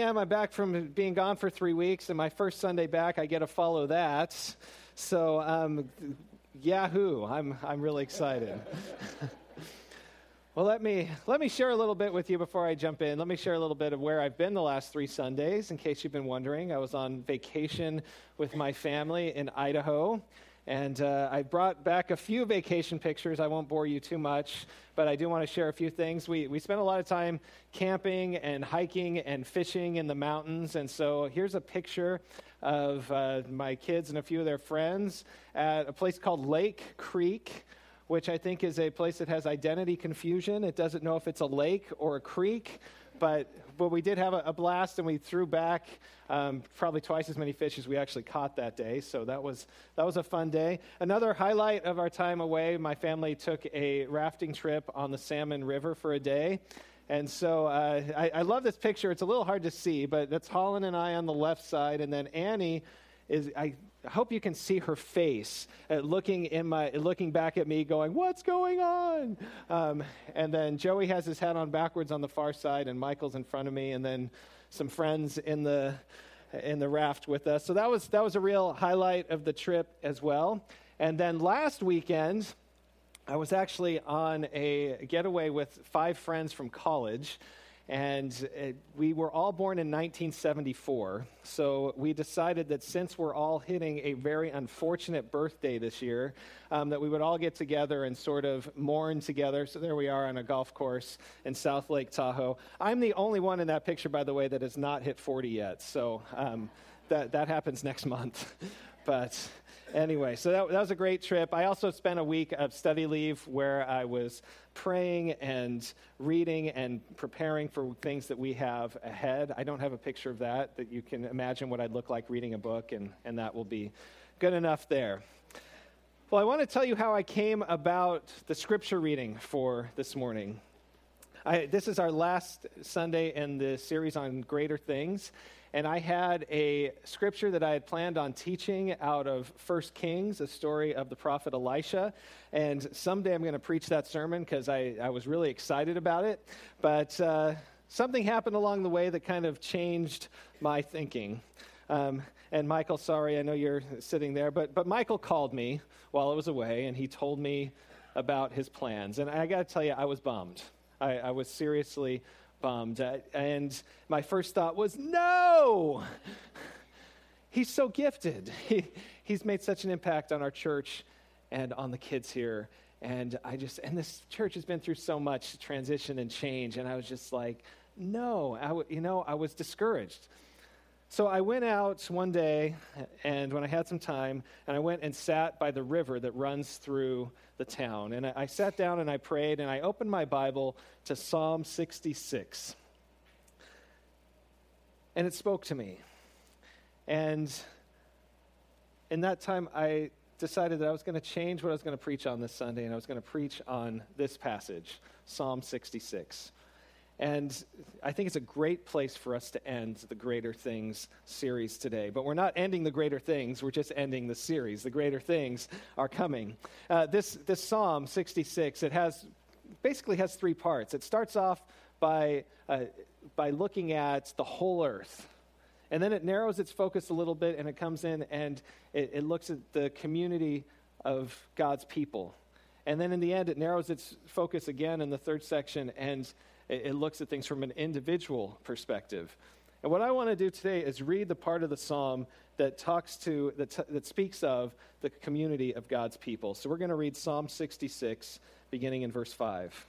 am. I'm back from being gone for three weeks, and my first Sunday back, I get to follow that. So, um, Yahoo! I'm I'm really excited. well, let me let me share a little bit with you before I jump in. Let me share a little bit of where I've been the last three Sundays, in case you've been wondering. I was on vacation with my family in Idaho. And uh, I brought back a few vacation pictures. I won't bore you too much, but I do want to share a few things. We, we spent a lot of time camping and hiking and fishing in the mountains. And so here's a picture of uh, my kids and a few of their friends at a place called Lake Creek which I think is a place that has identity confusion. It doesn't know if it's a lake or a creek, but but we did have a, a blast, and we threw back um, probably twice as many fish as we actually caught that day. So that was that was a fun day. Another highlight of our time away, my family took a rafting trip on the Salmon River for a day. And so uh, I, I love this picture. It's a little hard to see, but that's Holland and I on the left side, and then Annie is I I hope you can see her face uh, looking in my looking back at me going what's going on? Um, and then joey has his hat on backwards on the far side and michael's in front of me and then some friends in the in the raft with us. So that was that was a real highlight of the trip as well. And then last weekend i was actually on a getaway with five friends from college and it, we were all born in 1974. So we decided that since we're all hitting a very unfortunate birthday this year, um, that we would all get together and sort of mourn together. So there we are on a golf course in South Lake Tahoe. I'm the only one in that picture, by the way, that has not hit 40 yet. So um, that, that happens next month. but anyway, so that, that was a great trip. I also spent a week of study leave where I was praying and reading and preparing for things that we have ahead. I don't have a picture of that, that you can imagine what I'd look like reading a book, and, and that will be good enough there. Well, I want to tell you how I came about the scripture reading for this morning. I, this is our last Sunday in the series on greater things and I had a scripture that I had planned on teaching out of First Kings, a story of the prophet Elisha. And someday I'm going to preach that sermon because I, I was really excited about it. But uh, something happened along the way that kind of changed my thinking. Um, and Michael, sorry, I know you're sitting there, but, but Michael called me while I was away, and he told me about his plans. And I got to tell you, I was bummed. I, I was seriously bummed. And my first thought was, no! He's so gifted. He, he's made such an impact on our church and on the kids here. And I just, and this church has been through so much transition and change. And I was just like, no, I w- you know, I was discouraged. So I went out one day, and when I had some time, and I went and sat by the river that runs through the town. And I sat down and I prayed, and I opened my Bible to Psalm 66. And it spoke to me. And in that time, I decided that I was going to change what I was going to preach on this Sunday, and I was going to preach on this passage, Psalm 66. And I think it's a great place for us to end the Greater Things series today. But we're not ending the Greater Things, we're just ending the series. The Greater Things are coming. Uh, this, this Psalm 66, it has basically has three parts. It starts off by, uh, by looking at the whole earth. And then it narrows its focus a little bit and it comes in and it, it looks at the community of God's people. And then in the end, it narrows its focus again in the third section and it, looks at things from an individual perspective. And what I want to do today is read the part of the psalm that talks to, that, t- that speaks of the community of God's people. So we're going to read Psalm 66, beginning in verse 5.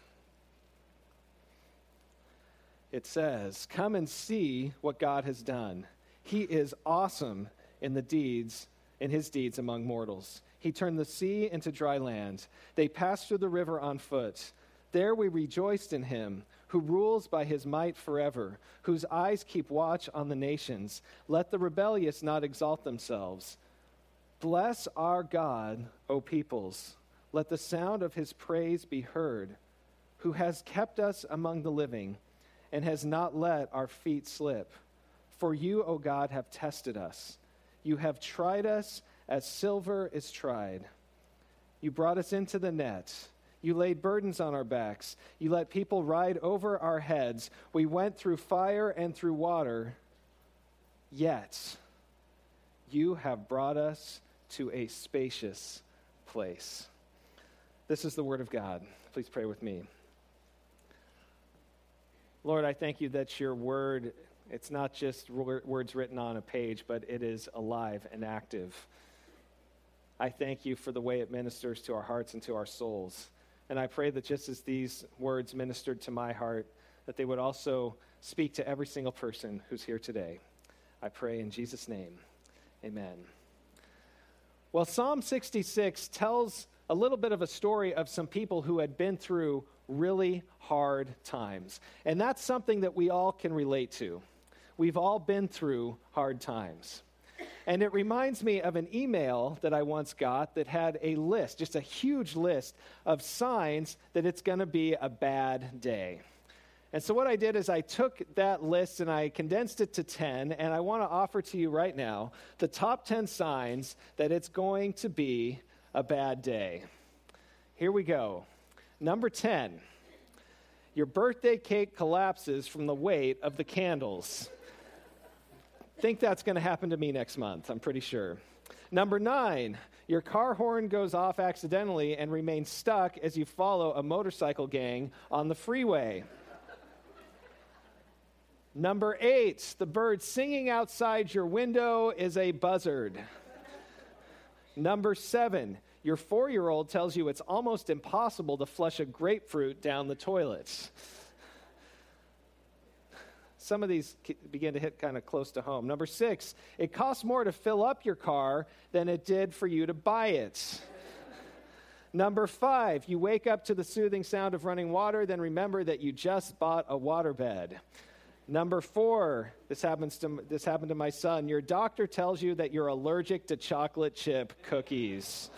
It says, Come and see what God has done. He is awesome in the deeds, in his deeds among mortals. He turned the sea into dry land. They passed through the river on foot. There we rejoiced in him who rules by his might forever, whose eyes keep watch on the nations. Let the rebellious not exalt themselves. Bless our God, O peoples. Let the sound of his praise be heard, who has kept us among the living and has not let our feet slip. For you, O God, have tested us. You have tried us as silver is tried. You brought us into the net You laid burdens on our backs. You let people ride over our heads. We went through fire and through water, yet you have brought us to a spacious place. This is the word of God. Please pray with me. Lord, I thank you that your word, it's not just words written on a page, but it is alive and active. I thank you for the way it ministers to our hearts and to our souls. And I pray that just as these words ministered to my heart, that they would also speak to every single person who's here today. I pray in Jesus' name. Amen. Well, Psalm 66 tells a little bit of a story of some people who had been through really hard times. And that's something that we all can relate to. We've all been through hard times. And it reminds me of an email that I once got that had a list, just a huge list of signs that it's going to be a bad day. And so, what I did is I took that list and I condensed it to 10, and I want to offer to you right now the top 10 signs that it's going to be a bad day. Here we go. Number 10, your birthday cake collapses from the weight of the candles think that's going to happen to me next month, I'm pretty sure. Number nine, your car horn goes off accidentally and remains stuck as you follow a motorcycle gang on the freeway. Number eight, the bird singing outside your window is a buzzard. Number seven, your four year old tells you it's almost impossible to flush a grapefruit down the toilet some of these begin to hit kind of close to home. Number six, it costs more to fill up your car than it did for you to buy it. Number five, you wake up to the soothing sound of running water, then remember that you just bought a waterbed. Number four, this, happens to, this happened to my son. Your doctor tells you that you're allergic to chocolate chip cookies.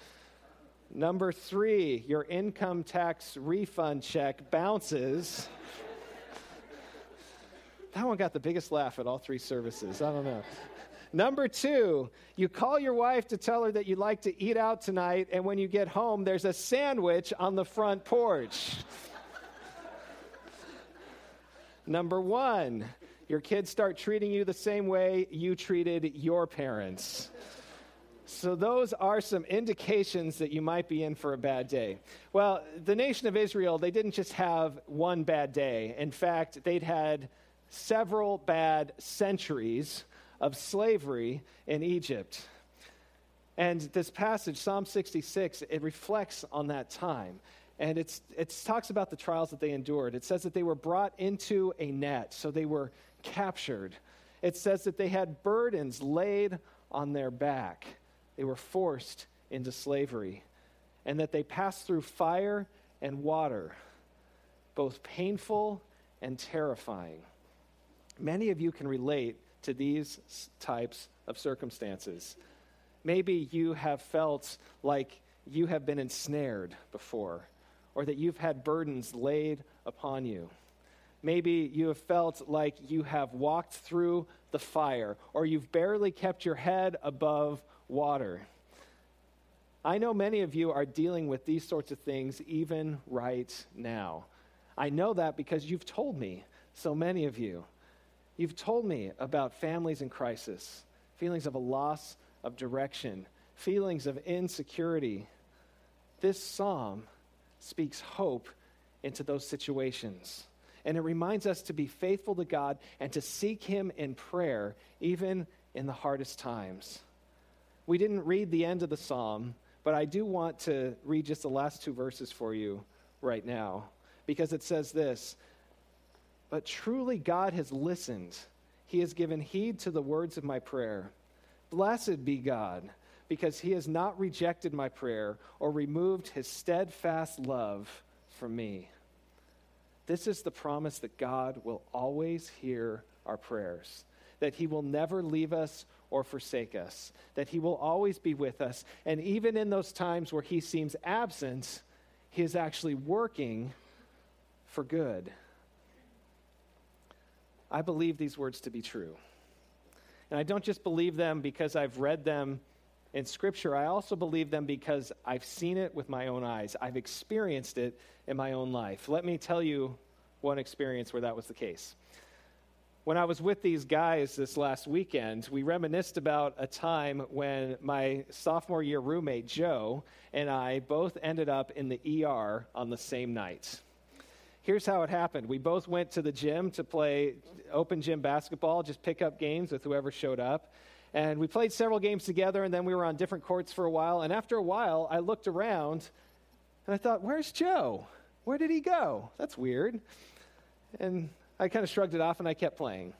Number three, your income tax refund check bounces. That one got the biggest laugh at all three services. I don't know. Number two, you call your wife to tell her that you'd like to eat out tonight, and when you get home, there's a sandwich on the front porch. Number one, your kids start treating you the same way you treated your parents. So, those are some indications that you might be in for a bad day. Well, the nation of Israel, they didn't just have one bad day. In fact, they'd had several bad centuries of slavery in Egypt. And this passage, Psalm 66, it reflects on that time. And it's, it talks about the trials that they endured. It says that they were brought into a net, so they were captured. It says that they had burdens laid on their back, they were forced into slavery, and that they passed through fire and water, both painful and terrifying. Many of you can relate to these types of circumstances. Maybe you have felt like you have been ensnared before, or that you've had burdens laid upon you. Maybe you have felt like you have walked through the fire, or you've barely kept your head above water. I know many of you are dealing with these sorts of things even right now. I know that because you've told me, so many of you. You've told me about families in crisis, feelings of a loss of direction, feelings of insecurity. This psalm speaks hope into those situations. And it reminds us to be faithful to God and to seek Him in prayer, even in the hardest times. We didn't read the end of the psalm, but I do want to read just the last two verses for you right now, because it says this but truly, God has listened. He has given heed to the words of my prayer. Blessed be God, because he has not rejected my prayer or removed his steadfast love from me. This is the promise that God will always hear our prayers, that he will never leave us or forsake us, that he will always be with us. And even in those times where he seems absent, he is actually working for good. I believe these words to be true. And I don't just believe them because I've read them in Scripture, I also believe them because I've seen it with my own eyes. I've experienced it in my own life. Let me tell you one experience where that was the case. When I was with these guys this last weekend, we reminisced about a time when my sophomore year roommate, Joe, and I both ended up in the ER on the same night. Here's how it happened. We both went to the gym to play open gym basketball, just pick up games with whoever showed up. And we played several games together, and then we were on different courts for a while. And after a while, I looked around and I thought, Where's Joe? Where did he go? That's weird. And I kind of shrugged it off and I kept playing.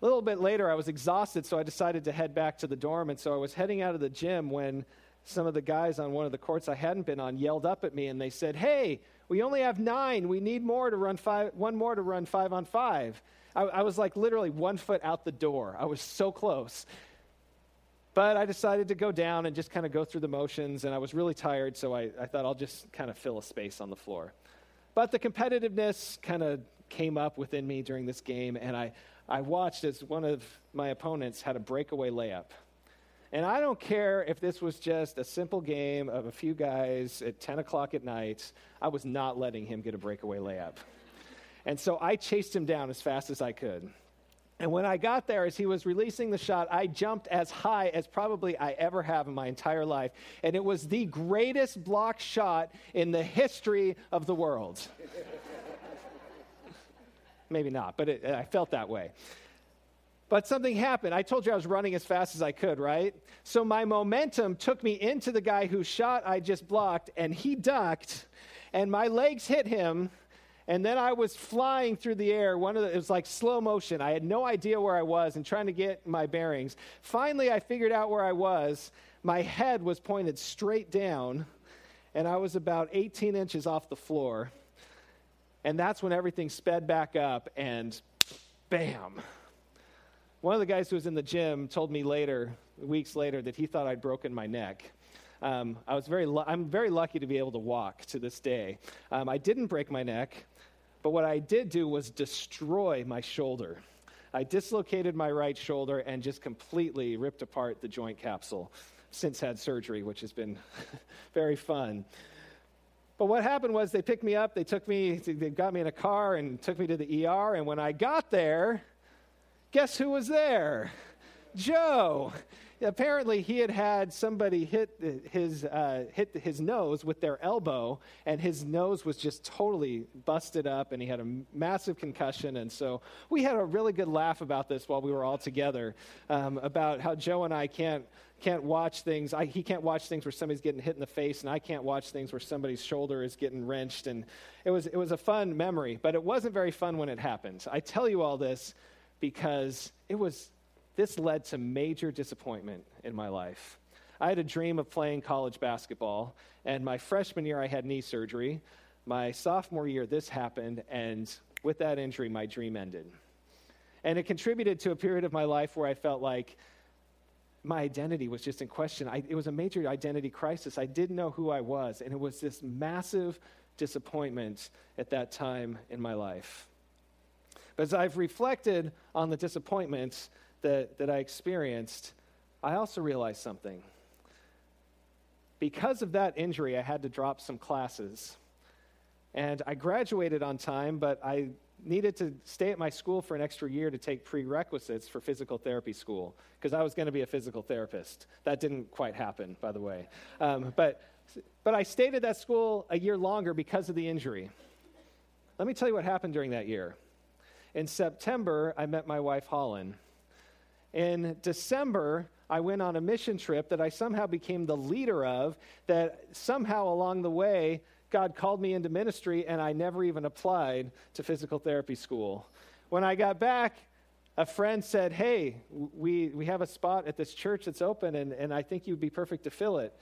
A little bit later, I was exhausted, so I decided to head back to the dorm. And so I was heading out of the gym when some of the guys on one of the courts I hadn't been on yelled up at me and they said, Hey, we only have nine. We need more to run five, one more to run five on five. I, I was like literally one foot out the door. I was so close. But I decided to go down and just kind of go through the motions, and I was really tired, so I, I thought I'll just kind of fill a space on the floor. But the competitiveness kind of came up within me during this game, and I, I watched as one of my opponents had a breakaway layup. And I don't care if this was just a simple game of a few guys at 10 o'clock at night, I was not letting him get a breakaway layup. And so I chased him down as fast as I could. And when I got there, as he was releasing the shot, I jumped as high as probably I ever have in my entire life. And it was the greatest block shot in the history of the world. Maybe not, but it, I felt that way. But something happened. I told you I was running as fast as I could, right? So my momentum took me into the guy whose shot I just blocked, and he ducked, and my legs hit him and then I was flying through the air. One of the, it was like slow motion. I had no idea where I was and trying to get my bearings. Finally, I figured out where I was. My head was pointed straight down, and I was about 18 inches off the floor. And that's when everything sped back up, and bam. One of the guys who was in the gym told me later, weeks later, that he thought I'd broken my neck. Um, I was very, I'm very lucky to be able to walk to this day. Um, I didn't break my neck. But what I did do was destroy my shoulder. I dislocated my right shoulder and just completely ripped apart the joint capsule. Since had surgery, which has been very fun. But what happened was they picked me up, they took me, they got me in a car and took me to the ER. And when I got there, guess who was there? Joe apparently he had had somebody hit his, uh, hit his nose with their elbow, and his nose was just totally busted up, and he had a massive concussion. And so we had a really good laugh about this while we were all together um, about how Joe and I can't can't watch things. I, he can't watch things where somebody's getting hit in the face, and I can't watch things where somebody's shoulder is getting wrenched. And it was it was a fun memory, but it wasn't very fun when it happened. I tell you all this because it was this led to major disappointment in my life. I had a dream of playing college basketball, and my freshman year, I had knee surgery. My sophomore year, this happened, and with that injury, my dream ended. And it contributed to a period of my life where I felt like my identity was just in question. I, it was a major identity crisis. I didn't know who I was, and it was this massive disappointment at that time in my life. But as I've reflected on the disappointments, that, that I experienced, I also realized something. Because of that injury, I had to drop some classes. And I graduated on time, but I needed to stay at my school for an extra year to take prerequisites for physical therapy school because I was going to be a physical therapist. That didn't quite happen, by the way. Um, but, but I stayed at that school a year longer because of the injury. Let me tell you what happened during that year. In September, I met my wife, Holland. In December, I went on a mission trip that I somehow became the leader of, that somehow along the way, God called me into ministry, and I never even applied to physical therapy school. When I got back, a friend said, Hey, we, we have a spot at this church that's open, and, and I think you'd be perfect to fill it.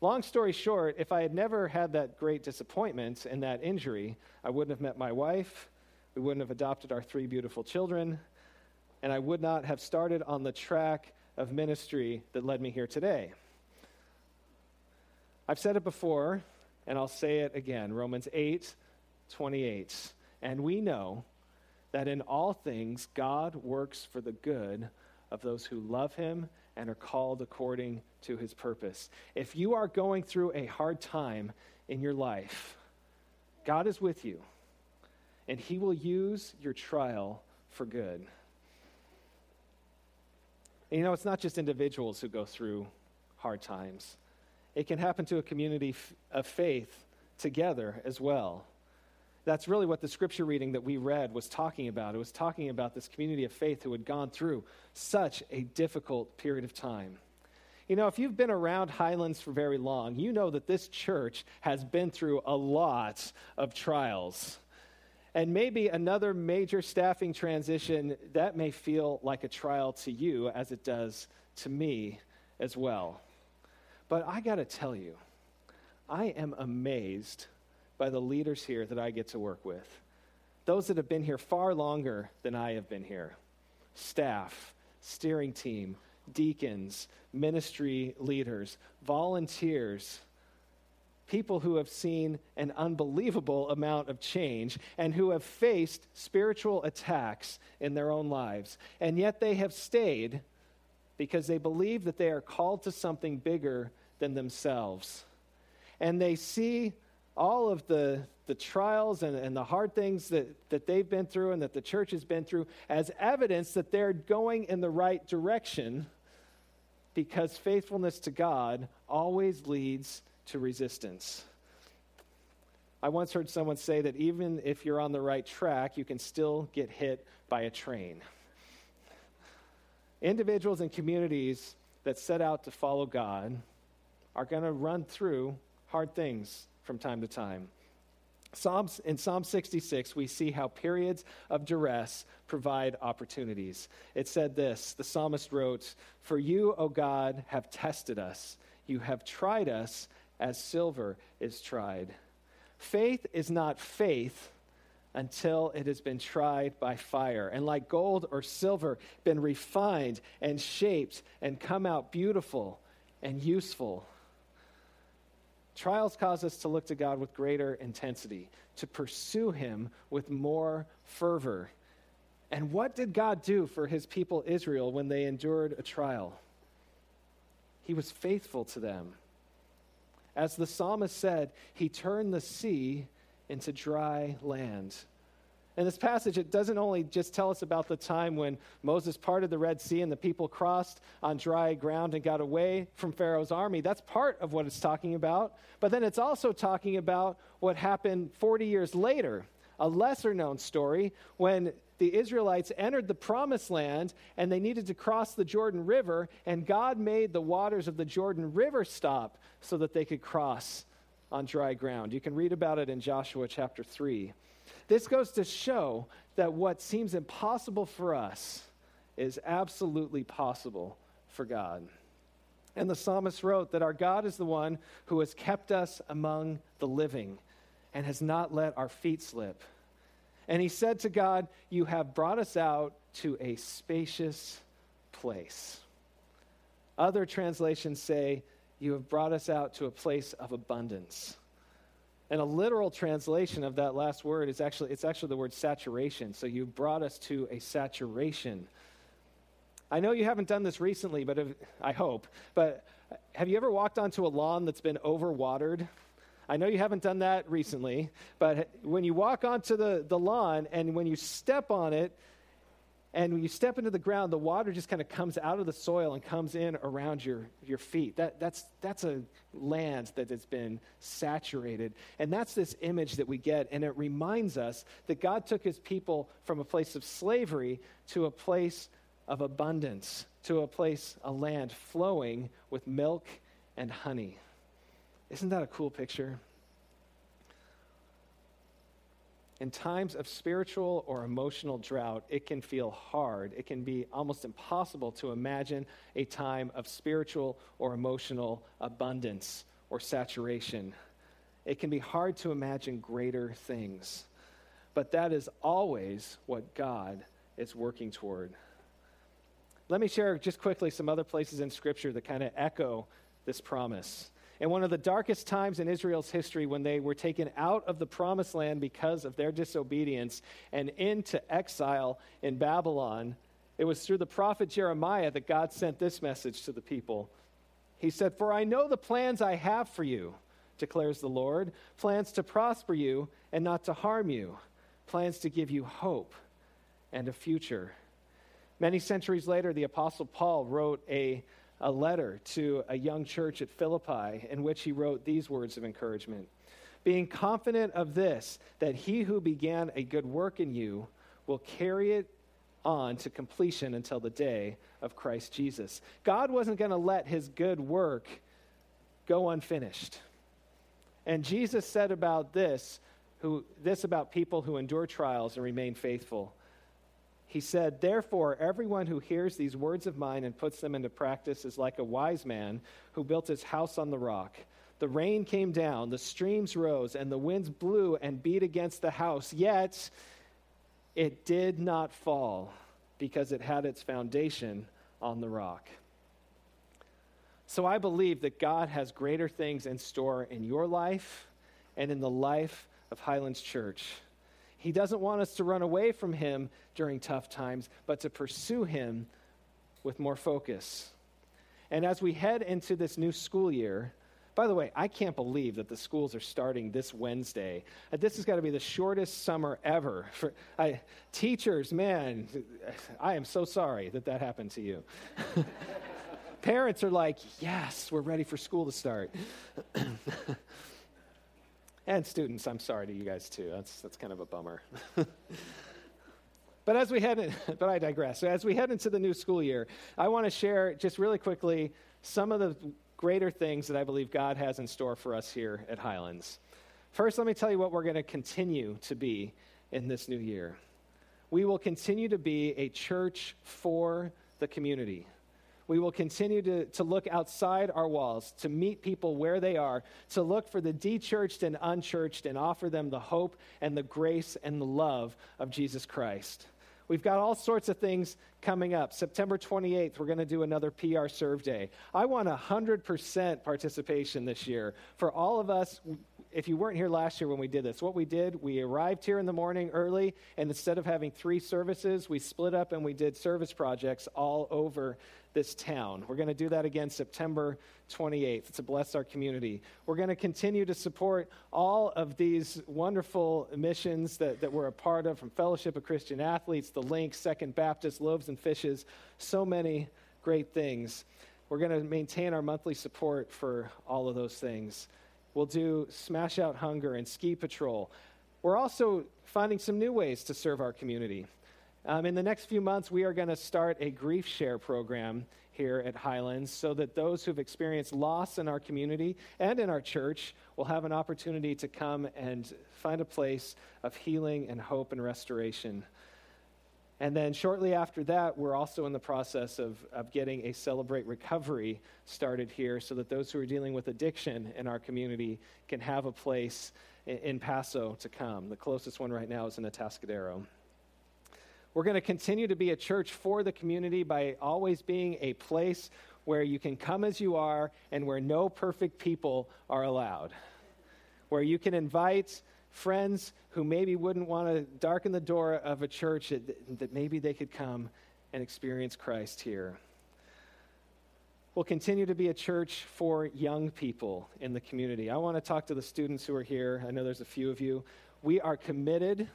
Long story short, if I had never had that great disappointment and that injury, I wouldn't have met my wife. We wouldn't have adopted our three beautiful children and I would not have started on the track of ministry that led me here today. I've said it before, and I'll say it again Romans 8 28. And we know that in all things God works for the good of those who love him and are called according to his purpose. If you are going through a hard time in your life, God is with you, and he will use your trial for good. And you know, it's not just individuals who go through hard times, it can happen to a community of faith together as well. That's really what the scripture reading that we read was talking about. It was talking about this community of faith who had gone through such a difficult period of time. You know, if you've been around Highlands for very long, you know that this church has been through a lot of trials. And maybe another major staffing transition, that may feel like a trial to you as it does to me as well. But I got to tell you, I am amazed by the leaders here that I get to work with. Those that have been here far longer than I have been here staff, steering team, deacons, ministry leaders, volunteers people who have seen an unbelievable amount of change and who have faced spiritual attacks in their own lives. And yet they have stayed because they believe that they are called to something bigger than themselves. And they see all of the, the trials and, and the hard things that, that they've been through and that the church has been through as evidence that they're going in the right direction because faithfulness to God always leads to resistance. I once heard someone say that even if you're on the right track, you can still get hit by a train. Individuals and communities that set out to follow God are going to run through hard things from time to time. Psalms, in Psalm 66, we see how periods of duress provide opportunities. It said this the psalmist wrote, For you, O God, have tested us. You have tried us as silver is tried. Faith is not faith until it has been tried by fire, and like gold or silver, been refined and shaped and come out beautiful and useful. Trials cause us to look to God with greater intensity, to pursue Him with more fervor. And what did God do for His people Israel when they endured a trial? He was faithful to them. As the psalmist said, he turned the sea into dry land. In this passage, it doesn't only just tell us about the time when Moses parted the Red Sea and the people crossed on dry ground and got away from Pharaoh's army. That's part of what it's talking about. But then it's also talking about what happened 40 years later, a lesser known story when the Israelites entered the promised land and they needed to cross the Jordan River, and God made the waters of the Jordan River stop so that they could cross on dry ground. You can read about it in Joshua chapter 3. This goes to show that what seems impossible for us is absolutely possible for God. And the psalmist wrote that our God is the one who has kept us among the living and has not let our feet slip. And he said to God, You have brought us out to a spacious place. Other translations say, You have brought us out to a place of abundance. And a literal translation of that last word is actually it's actually the word saturation. So you brought us to a saturation. I know you haven't done this recently, but I hope. But have you ever walked onto a lawn that's been overwatered? I know you haven't done that recently, but when you walk onto the, the lawn and when you step on it, and when you step into the ground, the water just kind of comes out of the soil and comes in around your, your feet. That, that's, that's a land that has been saturated. And that's this image that we get. And it reminds us that God took his people from a place of slavery to a place of abundance, to a place, a land flowing with milk and honey. Isn't that a cool picture? In times of spiritual or emotional drought, it can feel hard. It can be almost impossible to imagine a time of spiritual or emotional abundance or saturation. It can be hard to imagine greater things. But that is always what God is working toward. Let me share just quickly some other places in Scripture that kind of echo this promise in one of the darkest times in Israel's history when they were taken out of the promised land because of their disobedience and into exile in Babylon. It was through the prophet Jeremiah that God sent this message to the people. He said, For I know the plans I have for you, declares the Lord plans to prosper you and not to harm you, plans to give you hope and a future. Many centuries later, the Apostle Paul wrote a, a letter to a young church at Philippi in which he wrote these words of encouragement Being confident of this, that he who began a good work in you will carry it on to completion until the day of Christ Jesus. God wasn't going to let his good work go unfinished. And Jesus said about this, who, this about people who endure trials and remain faithful. He said, Therefore, everyone who hears these words of mine and puts them into practice is like a wise man who built his house on the rock. The rain came down, the streams rose, and the winds blew and beat against the house, yet it did not fall because it had its foundation on the rock. So I believe that God has greater things in store in your life and in the life of Highlands Church. He doesn't want us to run away from Him during tough times, but to pursue Him with more focus. And as we head into this new school year, by the way, I can't believe that the schools are starting this Wednesday. Uh, this has got to be the shortest summer ever. For I, teachers, man, I am so sorry that that happened to you. Parents are like, yes, we're ready for school to start. And students, I'm sorry to you guys too. That's, that's kind of a bummer. but as we head in, but I digress. So as we head into the new school year, I want to share just really quickly some of the greater things that I believe God has in store for us here at Highlands. First, let me tell you what we're going to continue to be in this new year. We will continue to be a church for the community. We will continue to, to look outside our walls, to meet people where they are, to look for the dechurched and unchurched and offer them the hope and the grace and the love of Jesus Christ. We've got all sorts of things coming up. September 28th, we're going to do another PR Serve Day. I want 100% participation this year for all of us. If you weren't here last year when we did this, what we did, we arrived here in the morning early, and instead of having three services, we split up and we did service projects all over this town. We're going to do that again September 28th to bless our community. We're going to continue to support all of these wonderful missions that, that we're a part of from Fellowship of Christian Athletes, the Link, Second Baptist, Loaves and Fishes, so many great things. We're going to maintain our monthly support for all of those things. We'll do Smash Out Hunger and Ski Patrol. We're also finding some new ways to serve our community. Um, in the next few months, we are going to start a grief share program here at Highlands so that those who've experienced loss in our community and in our church will have an opportunity to come and find a place of healing and hope and restoration. And then shortly after that, we're also in the process of, of getting a Celebrate Recovery started here so that those who are dealing with addiction in our community can have a place in, in Paso to come. The closest one right now is in Atascadero. We're going to continue to be a church for the community by always being a place where you can come as you are and where no perfect people are allowed. Where you can invite friends who maybe wouldn't want to darken the door of a church that, that maybe they could come and experience Christ here. We'll continue to be a church for young people in the community. I want to talk to the students who are here. I know there's a few of you. We are committed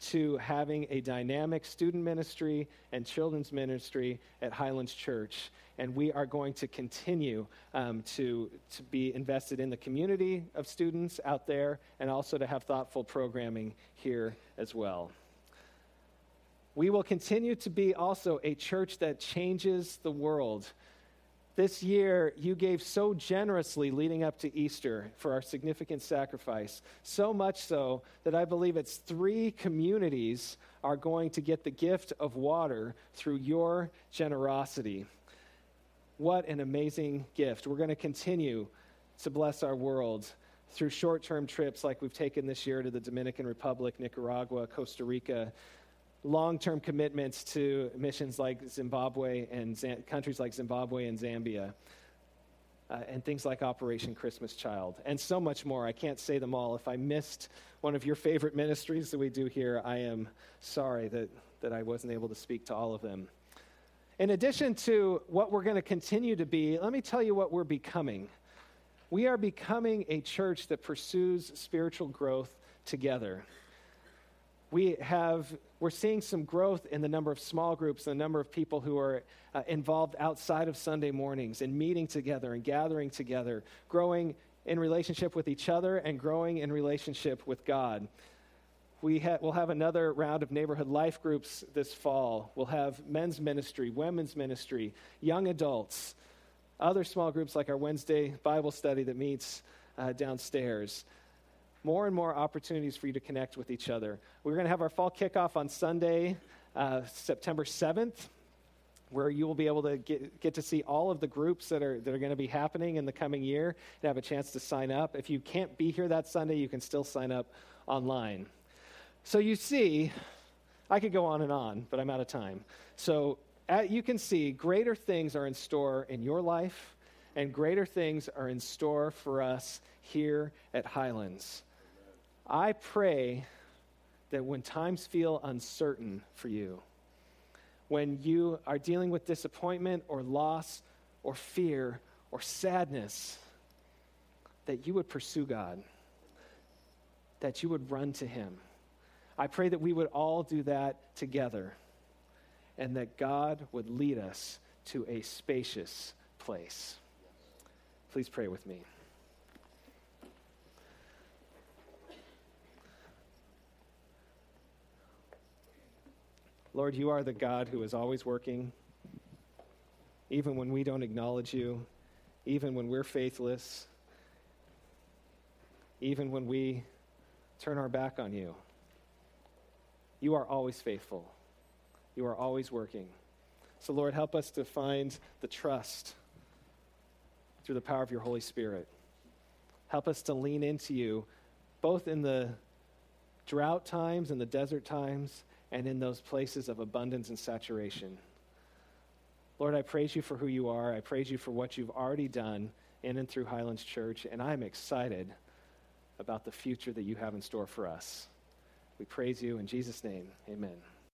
to having a dynamic student ministry and children's ministry at Highlands Church. And we are going to continue um, to, to be invested in the community of students out there and also to have thoughtful programming here as well. We will continue to be also a church that changes the world this year, you gave so generously leading up to Easter for our significant sacrifice, so much so that I believe it's three communities are going to get the gift of water through your generosity. What an amazing gift. We're going to continue to bless our world through short term trips like we've taken this year to the Dominican Republic, Nicaragua, Costa Rica, long term commitments to missions like Zimbabwe and countries like Zimbabwe and Zambia. Uh, and things like Operation Christmas Child, and so much more. I can't say them all. If I missed one of your favorite ministries that we do here, I am sorry that, that I wasn't able to speak to all of them. In addition to what we're going to continue to be, let me tell you what we're becoming. We are becoming a church that pursues spiritual growth together. We have, we're seeing some growth in the number of small groups, the number of people who are uh, involved outside of Sunday mornings and meeting together and gathering together, growing in relationship with each other and growing in relationship with God. We ha- we'll have another round of neighborhood life groups this fall. We'll have men's ministry, women's ministry, young adults, other small groups like our Wednesday Bible study that meets uh, downstairs. More and more opportunities for you to connect with each other. We're going to have our fall kickoff on Sunday, uh, September 7th, where you will be able to get, get to see all of the groups that are, that are going to be happening in the coming year and have a chance to sign up. If you can't be here that Sunday, you can still sign up online. So you see, I could go on and on, but I'm out of time. So at, you can see greater things are in store in your life, and greater things are in store for us here at Highlands. I pray that when times feel uncertain for you, when you are dealing with disappointment or loss or fear or sadness, that you would pursue God, that you would run to Him. I pray that we would all do that together and that God would lead us to a spacious place. Please pray with me. Lord, you are the God who is always working, even when we don't acknowledge you, even when we're faithless, even when we turn our back on you. You are always faithful. You are always working. So, Lord, help us to find the trust through the power of your Holy Spirit. Help us to lean into you, both in the drought times and the desert times, and in those places of abundance and saturation. Lord, I praise you for who you are. I praise you for what you've already done in and through Highlands Church, and I'm excited about the future that you have in store for us. We praise you in Jesus' name. Amen.